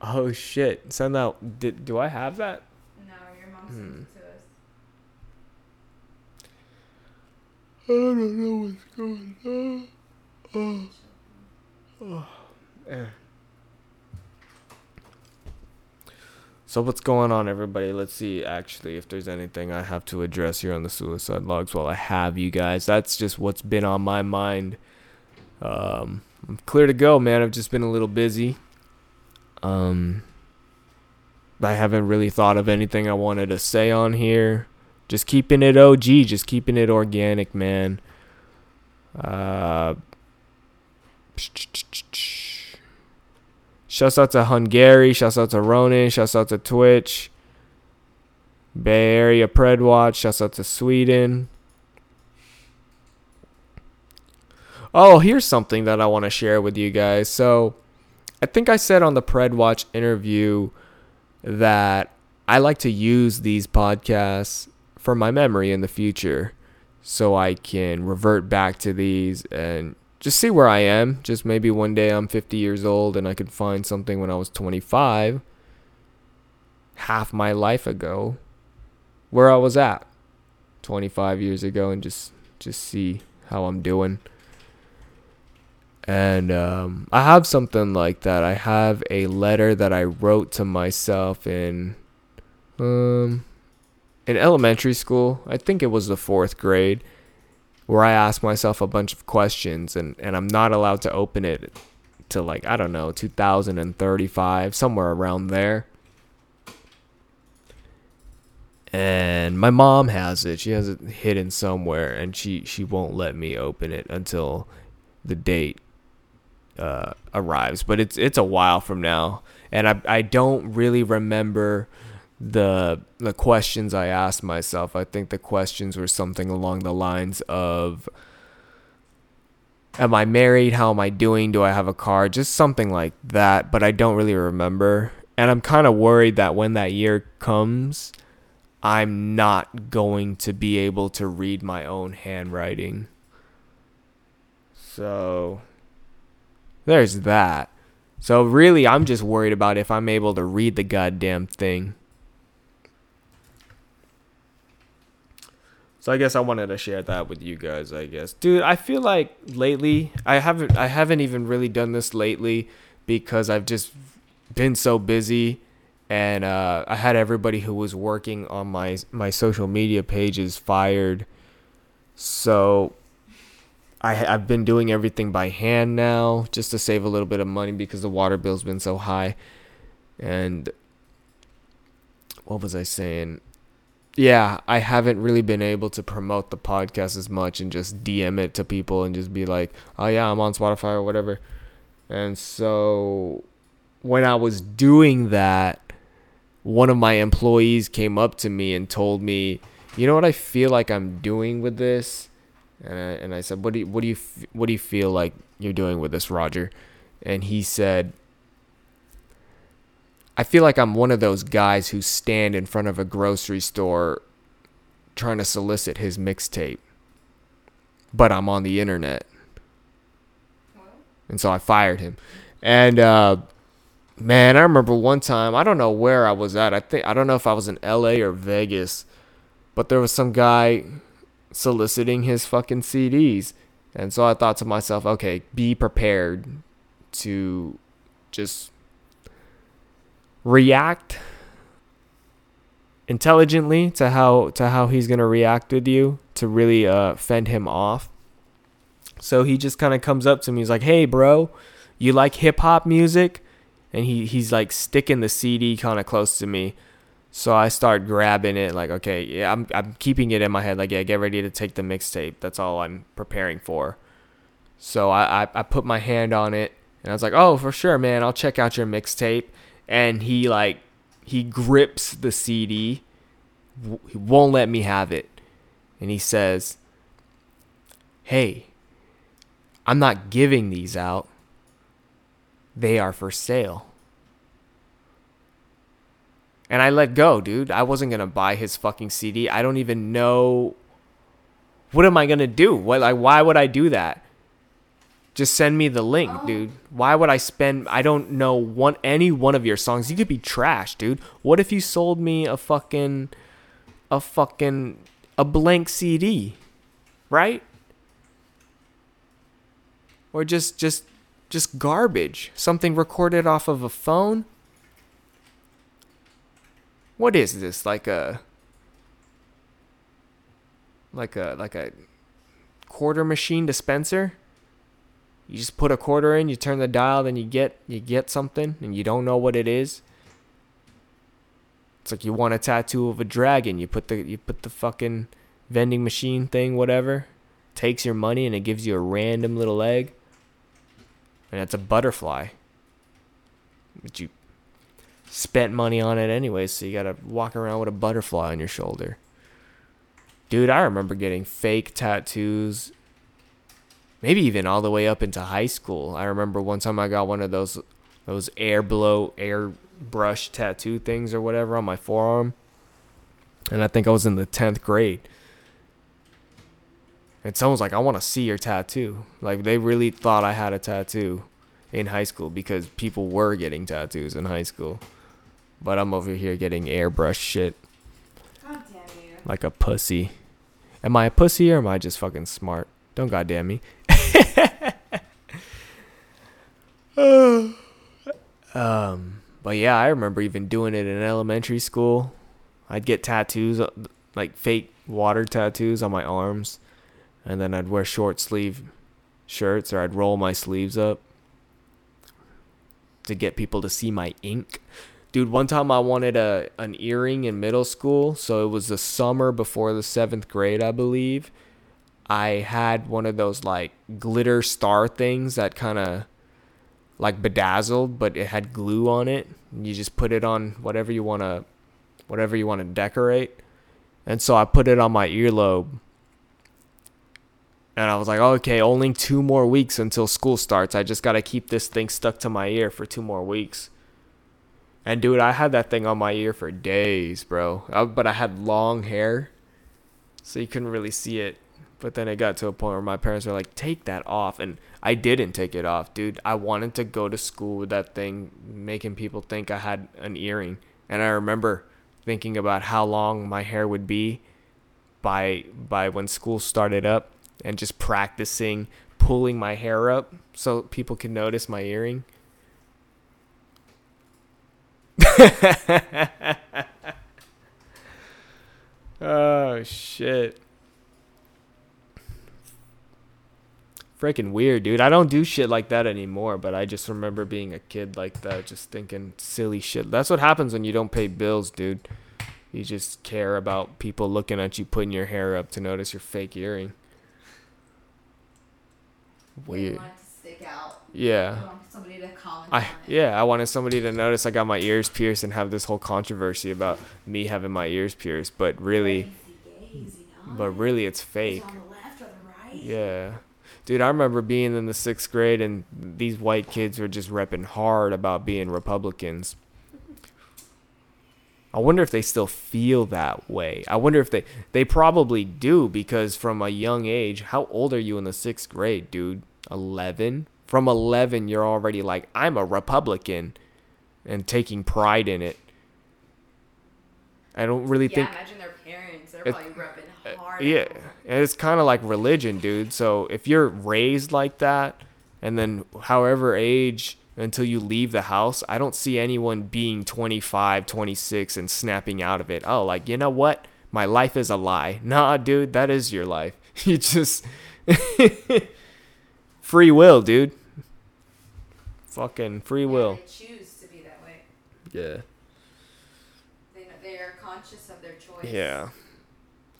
Oh shit! Send out. Did do I have that? No, your mom sent Hmm. it to us. I don't know what's going on. Oh. Oh. Eh. So what's going on, everybody? Let's see. Actually, if there's anything I have to address here on the suicide logs, while I have you guys, that's just what's been on my mind. Um, I'm clear to go, man. I've just been a little busy. Um, I haven't really thought of anything I wanted to say on here. Just keeping it OG, just keeping it organic, man. Uh, shouts out to Hungary, shouts out to Ronin, shouts out to Twitch, Bay Area Predwatch, shouts out to Sweden. Oh, here's something that I want to share with you guys. So, I think I said on the Pred Watch interview that I like to use these podcasts for my memory in the future so I can revert back to these and just see where I am. Just maybe one day I'm 50 years old and I could find something when I was 25, half my life ago, where I was at 25 years ago and just just see how I'm doing. And um, I have something like that. I have a letter that I wrote to myself in um in elementary school. I think it was the fourth grade, where I asked myself a bunch of questions, and and I'm not allowed to open it to like I don't know 2035 somewhere around there. And my mom has it. She has it hidden somewhere, and she she won't let me open it until the date uh, arrives. But it's it's a while from now, and I I don't really remember the the questions I asked myself. I think the questions were something along the lines of Am I married? How am I doing? Do I have a car? Just something like that, but I don't really remember. And I'm kind of worried that when that year comes, I'm not going to be able to read my own handwriting. So there's that. So really, I'm just worried about if I'm able to read the goddamn thing. So I guess I wanted to share that with you guys, I guess. Dude, I feel like lately I haven't I haven't even really done this lately because I've just been so busy and uh, I had everybody who was working on my my social media pages fired. So I I've been doing everything by hand now just to save a little bit of money because the water bill's been so high. And what was I saying? yeah, I haven't really been able to promote the podcast as much and just DM it to people and just be like, oh yeah, I'm on Spotify or whatever. And so when I was doing that, one of my employees came up to me and told me, you know what I feel like I'm doing with this? And I, and I said, what do you, what do you, what do you feel like you're doing with this, Roger? And he said, I feel like I'm one of those guys who stand in front of a grocery store trying to solicit his mixtape. But I'm on the internet. And so I fired him. And uh man, I remember one time, I don't know where I was at. I think I don't know if I was in LA or Vegas, but there was some guy soliciting his fucking CDs. And so I thought to myself, okay, be prepared to just react intelligently to how to how he's gonna react with you to really uh, fend him off. So he just kind of comes up to me. He's like, "Hey, bro, you like hip hop music?" And he he's like sticking the CD kind of close to me. So I start grabbing it, like, okay, yeah, I'm I'm keeping it in my head, like, yeah, get ready to take the mixtape. That's all I'm preparing for. So I, I I put my hand on it, and I was like, oh, for sure, man, I'll check out your mixtape and he like he grips the CD. He won't let me have it. And he says, "Hey, I'm not giving these out. They are for sale." And I let go, dude. I wasn't to buy his fucking CD. I don't even know what am I to do? What like why would I do that? Just send me the link, Oh. dude. Why would I spend? I don't know one any one of your songs. You could be trash, dude. What if you sold me a fucking, a fucking, a blank CD, right? Or just just just garbage. Something recorded off of a phone. What is this? Like a like a like a quarter machine dispenser? You just put a quarter in, you turn the dial, then you get you get something and you don't know what it is. It's like you want a tattoo of a dragon, you put the you put the fucking vending machine thing whatever takes your money and it gives you a random little egg and it's a butterfly. But you spent money on it anyway, so you gotta walk around with a butterfly on your shoulder. Dude, I remember getting fake tattoos, maybe even all the way up into high school. I remember one time I got one of those those air blow air brush tattoo things or whatever on my forearm. And I think I was in the 10th grade. And someone was like, I want to see your tattoo. Like, they really thought I had a tattoo in high school because people were getting tattoos in high school. But I'm over here getting airbrush shit God damn you. like a pussy. Am I a pussy or am I just fucking smart? Don't goddamn me. um, but yeah, I remember even doing it in elementary school. I'd get tattoos, uh, like fake water tattoos on my arms, and then I'd wear short sleeve shirts or I'd roll my sleeves up to get people to see my ink. Dude, one time I wanted a an earring in middle school, so it was the summer before the seventh grade, I believe. I had one of those like glitter star things that kind of like bedazzled, but it had glue on it. You just put it on whatever you want to, whatever you want to decorate. And so I put it on my earlobe. And I was like, okay, only two more weeks until school starts. I just got to keep this thing stuck to my ear for two more weeks. And dude, I had that thing on my ear for days, bro. Uh, but I had long hair, so you couldn't really see it. But then it got to a point where my parents were like, "Take that off," and I didn't take it off, dude. I wanted to go to school with that thing, making people think I had an earring. And I remember thinking about how long my hair would be by by when school started up, and just practicing pulling my hair up so people could notice my earring. oh shit. Freaking weird, dude. I don't do shit like that anymore, but I just remember being a kid like that, just thinking silly shit. That's what happens when you don't pay bills, dude. You just care about people looking at you putting your hair up to notice your fake earring. Weird. Want it to stick out. Yeah. Somebody to comment I yeah, I wanted somebody to notice I got my ears pierced and have this whole controversy about me having my ears pierced, but really, Gazy gaze, you know? but really it's fake. on the left or the right? Yeah. Dude, I remember being in the sixth grade and these white kids were just repping hard about being Republicans. I wonder if they still feel that way. I wonder if they they probably do because from a young age, how old are you in the sixth grade, dude? Eleven. From eleven, you're already like, I'm a Republican, and taking pride in it. I don't really think Yeah, think imagine their parents. They're It- probably rubbing uh, hard. yeah, and it's kind of like religion, dude. So if you're raised like that, and then however age until you leave the house, I don't see anyone being 25, 26 and snapping out of it. Oh, like, you know what? My life is a lie. Nah, dude, that is your life. You just. free will, dude. Fucking free Yeah, will. They choose to be that way. Yeah. They, they are conscious of their choice. Yeah.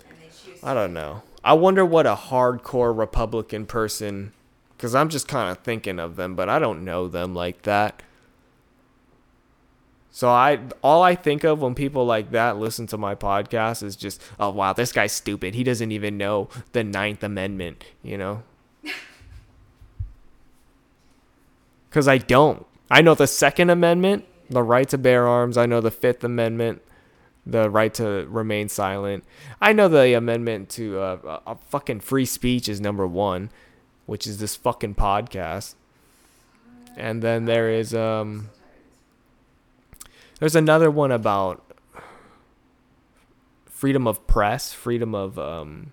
And they choose. I don't know. I wonder what a hardcore Republican person, because I'm just kind of thinking of them, but I don't know them like that. So I, all I think of when people like that listen to my podcast is just, oh wow, this guy's stupid. He doesn't even know the Ninth Amendment, you know? Because I don't. I know the Second Amendment, the right to bear arms. I know the Fifth Amendment, the right to remain silent. I know the amendment to uh, uh, fucking free speech is number one. which is this fucking podcast. And then there is um there's another one about freedom of press, freedom of um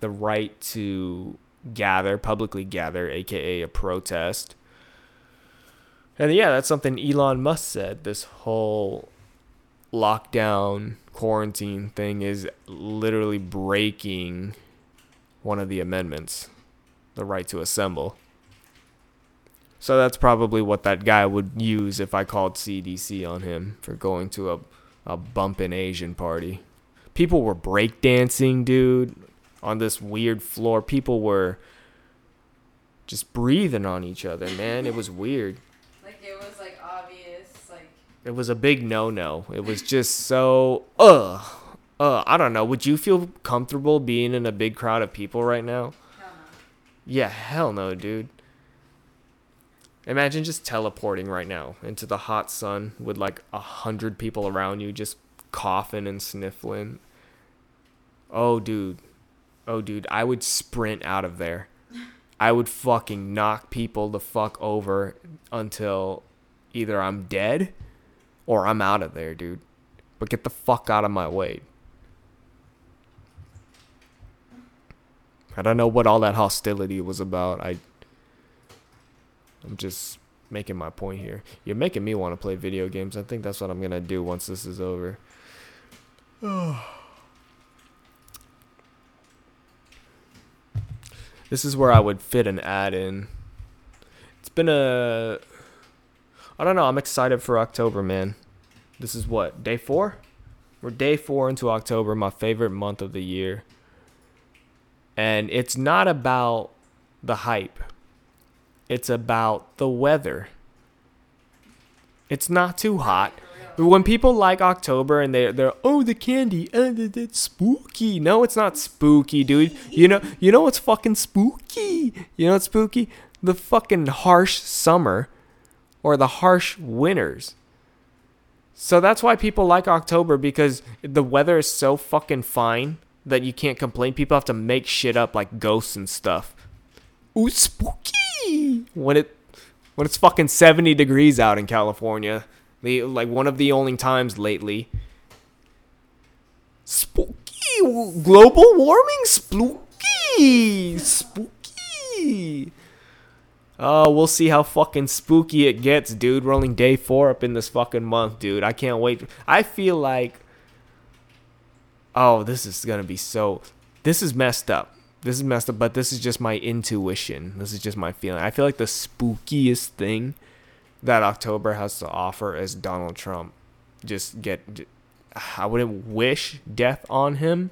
the right to gather, publicly gather, aka a protest. And yeah, that's something Elon Musk said. This whole lockdown quarantine thing is literally breaking one of the amendments, the right to assemble. So that's probably what that guy would use if I called CDC on him for going to a, a bumpin' Asian party. People were breakdancing, dude, on this weird floor. People were just breathing on each other, man. It was weird. It was like obvious, like It was a big no no. It was just so ugh. Uh, I don't know. Would you feel comfortable being in a big crowd of people right now? hell no. Yeah, hell no, dude. Imagine just teleporting right now into the hot sun with like a hundred people around you just coughing and sniffling. Oh, dude. Oh, dude. I would sprint out of there. I would fucking knock people the fuck over until either I'm dead or I'm out of there, dude. But get the fuck out of my way. I don't know what all that hostility was about. I I'm just making my point here. You're making me want to play video games. I think that's what I'm going to do once this is over. This is where I would fit an ad in. It's been a I don't know, I'm excited for October, man. This is what, day 4? We're day 4 into October, my favorite month of the year. And it's not about the hype. It's about the weather. It's not too hot. When people like October and they're they're oh the candy, uh, it's spooky. No, it's not spooky, dude. You know you know what's fucking spooky? You know what's spooky? The fucking harsh summer, or the harsh winters. So that's why people like October because the weather is so fucking fine that you can't complain. People have to make shit up like ghosts and stuff. Ooh, spooky! When it when it's fucking 70 degrees out in California. The like one of the only times lately. Spooky global warming spooky spooky. Oh, we'll see how fucking spooky it gets, dude. We're only day 4 up in this fucking month, dude. I can't wait. I feel like Oh, this is to be so This is messed up this is messed up, but this is just my intuition. This is just my feeling. I feel like the spookiest thing that October has to offer is Donald Trump. Just get, I wouldn't wish death on him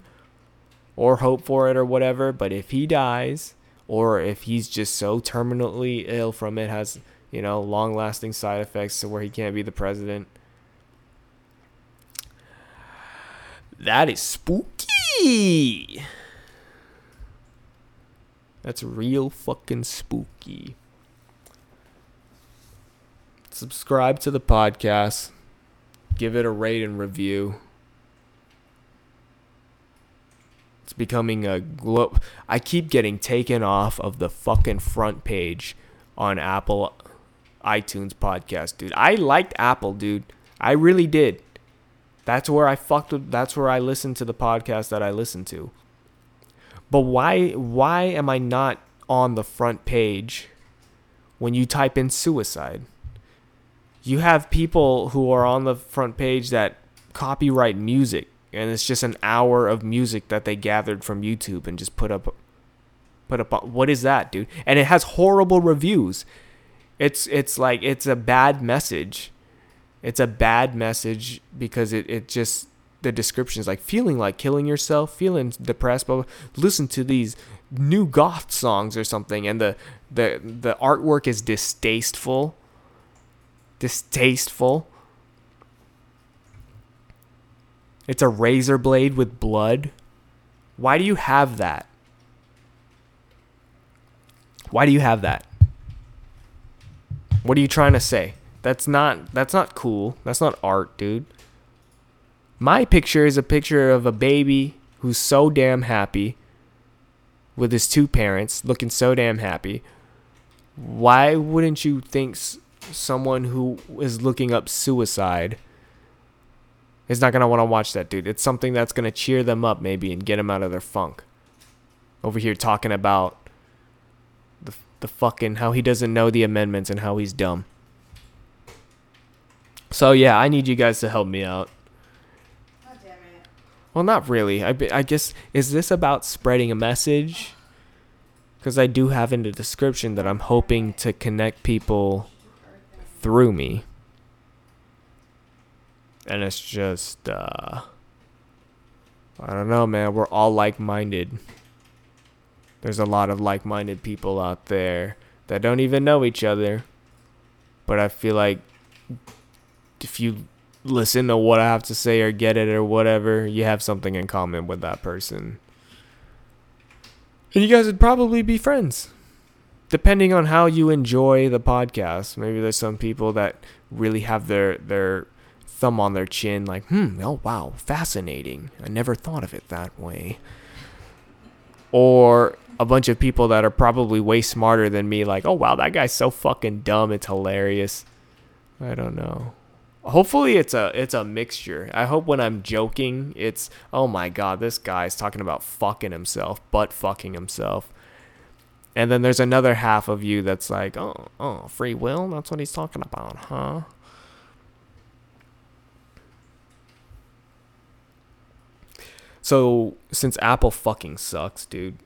or hope for it or whatever, but if he dies or if he's just so terminally ill from it, has, you know, long lasting side effects to where he can't be the president, that is spooky. That's real fucking spooky. Subscribe to the podcast. Give it a rate and review. It's becoming a glo- I keep getting taken off of the fucking front page on Apple iTunes podcast, dude. I liked Apple, dude. I really did. That's where I fucked with that's where I listened to the podcast that I listened to. But why why am I not on the front page when you type in suicide? You have people who are on the front page that copyright music and it's just an hour of music that they gathered from YouTube and just put up put up what is that, dude? And it has horrible reviews. It's it's like it's a bad message. It's a bad message because it, it just the descriptions like feeling like killing yourself, feeling depressed, but listen to these new goth songs or something and the the the artwork is distasteful. Distasteful. It's a razor blade with blood. Why do you have that? Why do you have that? What are you trying to say? That's not that's not cool. That's not art, dude. My picture is a picture of a baby who's so damn happy with his two parents, looking so damn happy. Why wouldn't you think someone who is looking up suicide is not going to want to watch that dude? It's something that's going to cheer them up maybe and get them out of their funk. Over here talking about the the fucking how he doesn't know the amendments and how he's dumb. So yeah, I need you guys to help me out. God. Well, not really. I, I guess is this about spreading a message? Because I do have in the description that I'm hoping to connect people through me, and it's just uh, I don't know, man. We're all like-minded. There's a lot of like-minded people out there that don't even know each other, but I feel like if you listen to what I have to say or get it or whatever, you have something in common with that person. And you guys would probably be friends. Depending on how you enjoy the podcast. Maybe there's some people that really have their their thumb on their chin like, "Hmm, oh wow, fascinating. I never thought of it that way." Or a bunch of people that are probably way smarter than me like, "Oh wow, that guy's so fucking dumb, it's hilarious." I don't know hopefully it's a it's a mixture i hope when i'm joking it's oh my god this guy's talking about fucking himself but fucking himself and then there's another half of you that's like oh oh free will that's what he's talking about huh so since apple fucking sucks dude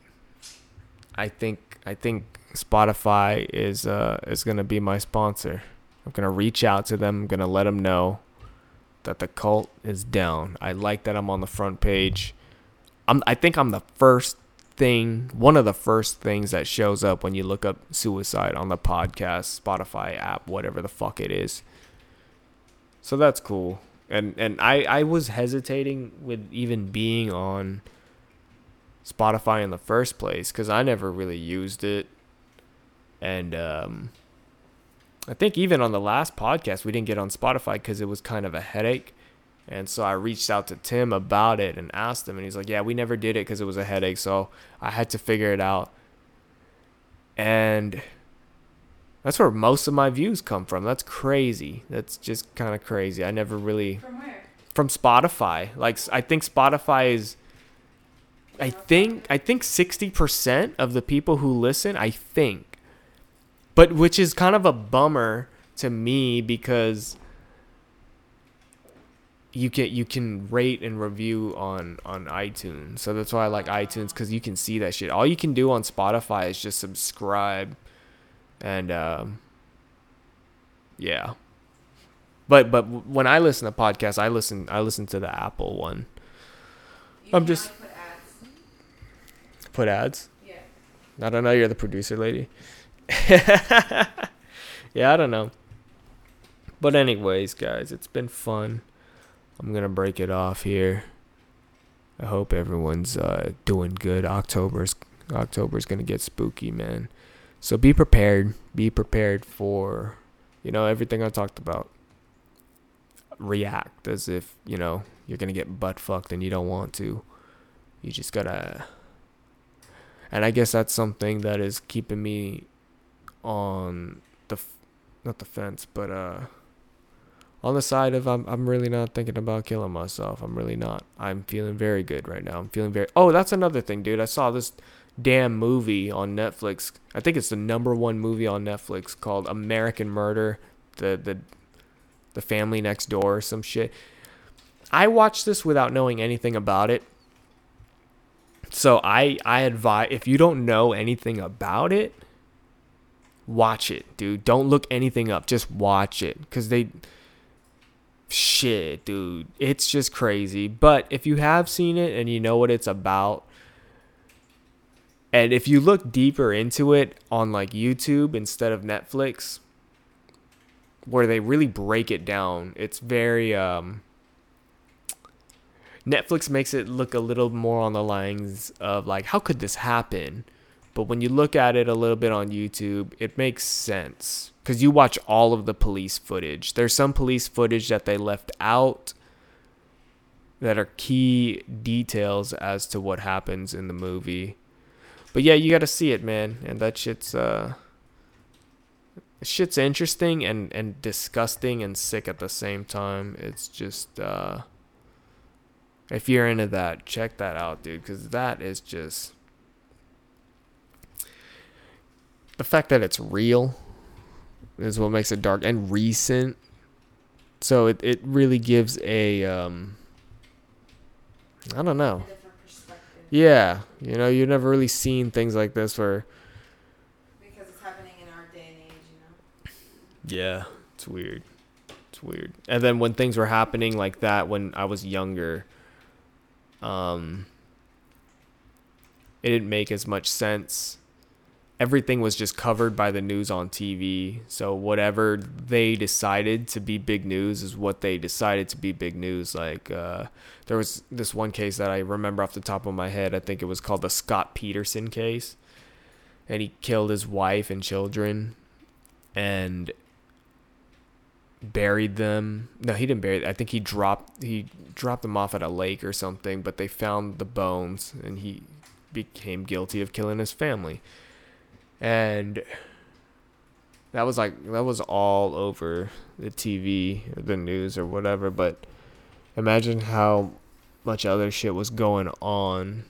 i think i think spotify is uh is gonna be my sponsor I'm gonna reach out to them. I'm gonna let them know that the cult is down. I like that I'm on the front page. I'm. I think I'm the first thing, one of the first things that shows up when you look up suicide on the podcast, Spotify app, whatever the fuck it is. So that's cool. And and I I was hesitating with even being on Spotify in the first place because I never really used it, and um I think even on the last podcast, we didn't get on Spotify because it was kind of a headache. And so I reached out to Tim about it and asked him, and he's like, Yeah, we never did it because it was a headache. So I had to figure it out. And that's where most of my views come from. That's crazy. That's just kind of crazy. I never really. From where? From Spotify. Like, I think Spotify is. I think I think 60% of the people who listen, I think but which is kind of a bummer to me because you can you can rate and review on on iTunes. So that's why I like iTunes cuz you can see that shit. All you can do on Spotify is just subscribe and um yeah. But but when I listen to podcasts, I listen I listen to the Apple one. You I'm just- put ads. Put ads. Yeah. I don't know. You're the producer lady. yeah, I don't know. But anyways, guys, it's been fun. I'm gonna break it off here. I hope everyone's uh, doing good. October's October's gonna get spooky, man. So be prepared. Be prepared for, you know, everything I talked about. React as if you know you're gonna get butt fucked and you don't want to. You just gotta. And I guess that's something that is keeping me on the not the fence, but uh on the side of I'm I'm really not thinking about killing myself. I'm really not. I'm feeling very good right now. I'm feeling very Oh, that's another thing, dude. I saw this damn movie on Netflix. I think it's the number 1 movie on Netflix called American Murder, the the the family next door or some shit. I watched this without knowing anything about it. So I I advise if you don't know anything about it, watch it, dude. Don't look anything up. Just watch it cuz they shit, dude. It's just crazy. But if you have seen it and you know what it's about and if you look deeper into it on like YouTube instead of Netflix where they really break it down, it's very um Netflix makes it look a little more on the lines of like how could this happen? But when you look at it a little bit on YouTube, it makes sense because you watch all of the police footage. There's some police footage that they left out that are key details as to what happens in the movie. but yeah, you got to see it, man, and that shit's uh, shit's interesting and and disgusting and sick at the same time. It's just uh, if you're into that, check that out, dude, because that is just the fact that it's real is what makes it dark and recent. So it, it really gives a um I don't know. A different perspective. Yeah, you know, you've never really seen things like this where Because it's happening in our day and age, you know. Yeah, it's weird. It's weird. And then when things were happening like that when I was younger, um it didn't make as much sense. Everything was just covered by the news on TV. So whatever they decided to be big news is what they decided to be big news. Like uh there was this one case that I remember off the top of my head. I think it was called the Scott Peterson case. And he killed his wife and children and buried them. No, he didn't bury. I think he dropped he dropped them off at a lake or something. But they found the bones, and he became guilty of killing his family. And that was like that was all over the TV, the news, or whatever. But imagine how much other shit was going on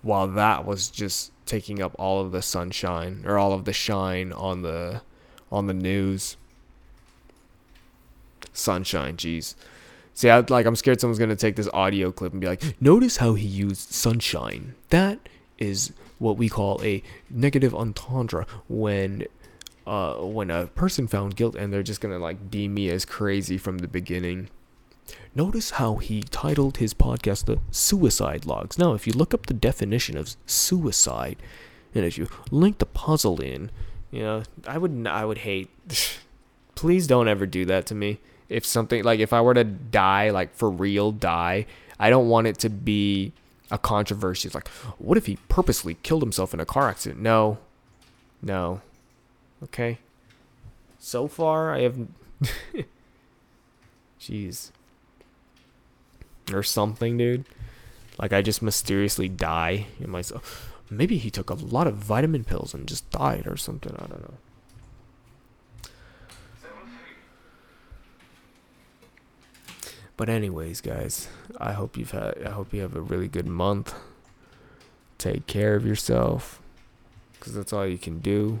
while that was just taking up all of the sunshine or all of the shine on the on the news sunshine jeez see I, like i'm scared someone's gonna take this audio clip and be like notice how he used sunshine that is what we call a negative entendre when uh when a person found guilt and they're just gonna like deem me as crazy from the beginning Notice how he titled his podcast the Suicide Logs. Now, if you look up the definition of suicide, and if you link the puzzle in, you know, I would I would hate. Please don't ever do that to me. If something like if I were to die, like for real, die, I don't want it to be a controversy. It's like, what if he purposely killed himself in a car accident? No, no. Okay. So far, I have. Jeez or something, dude. Like I just mysteriously die in myself. Maybe he took a lot of vitamin pills and just died or something. I don't know. But anyways, guys, I hope you've had I hope you have a really good month. Take care of yourself cuz that's all you can do.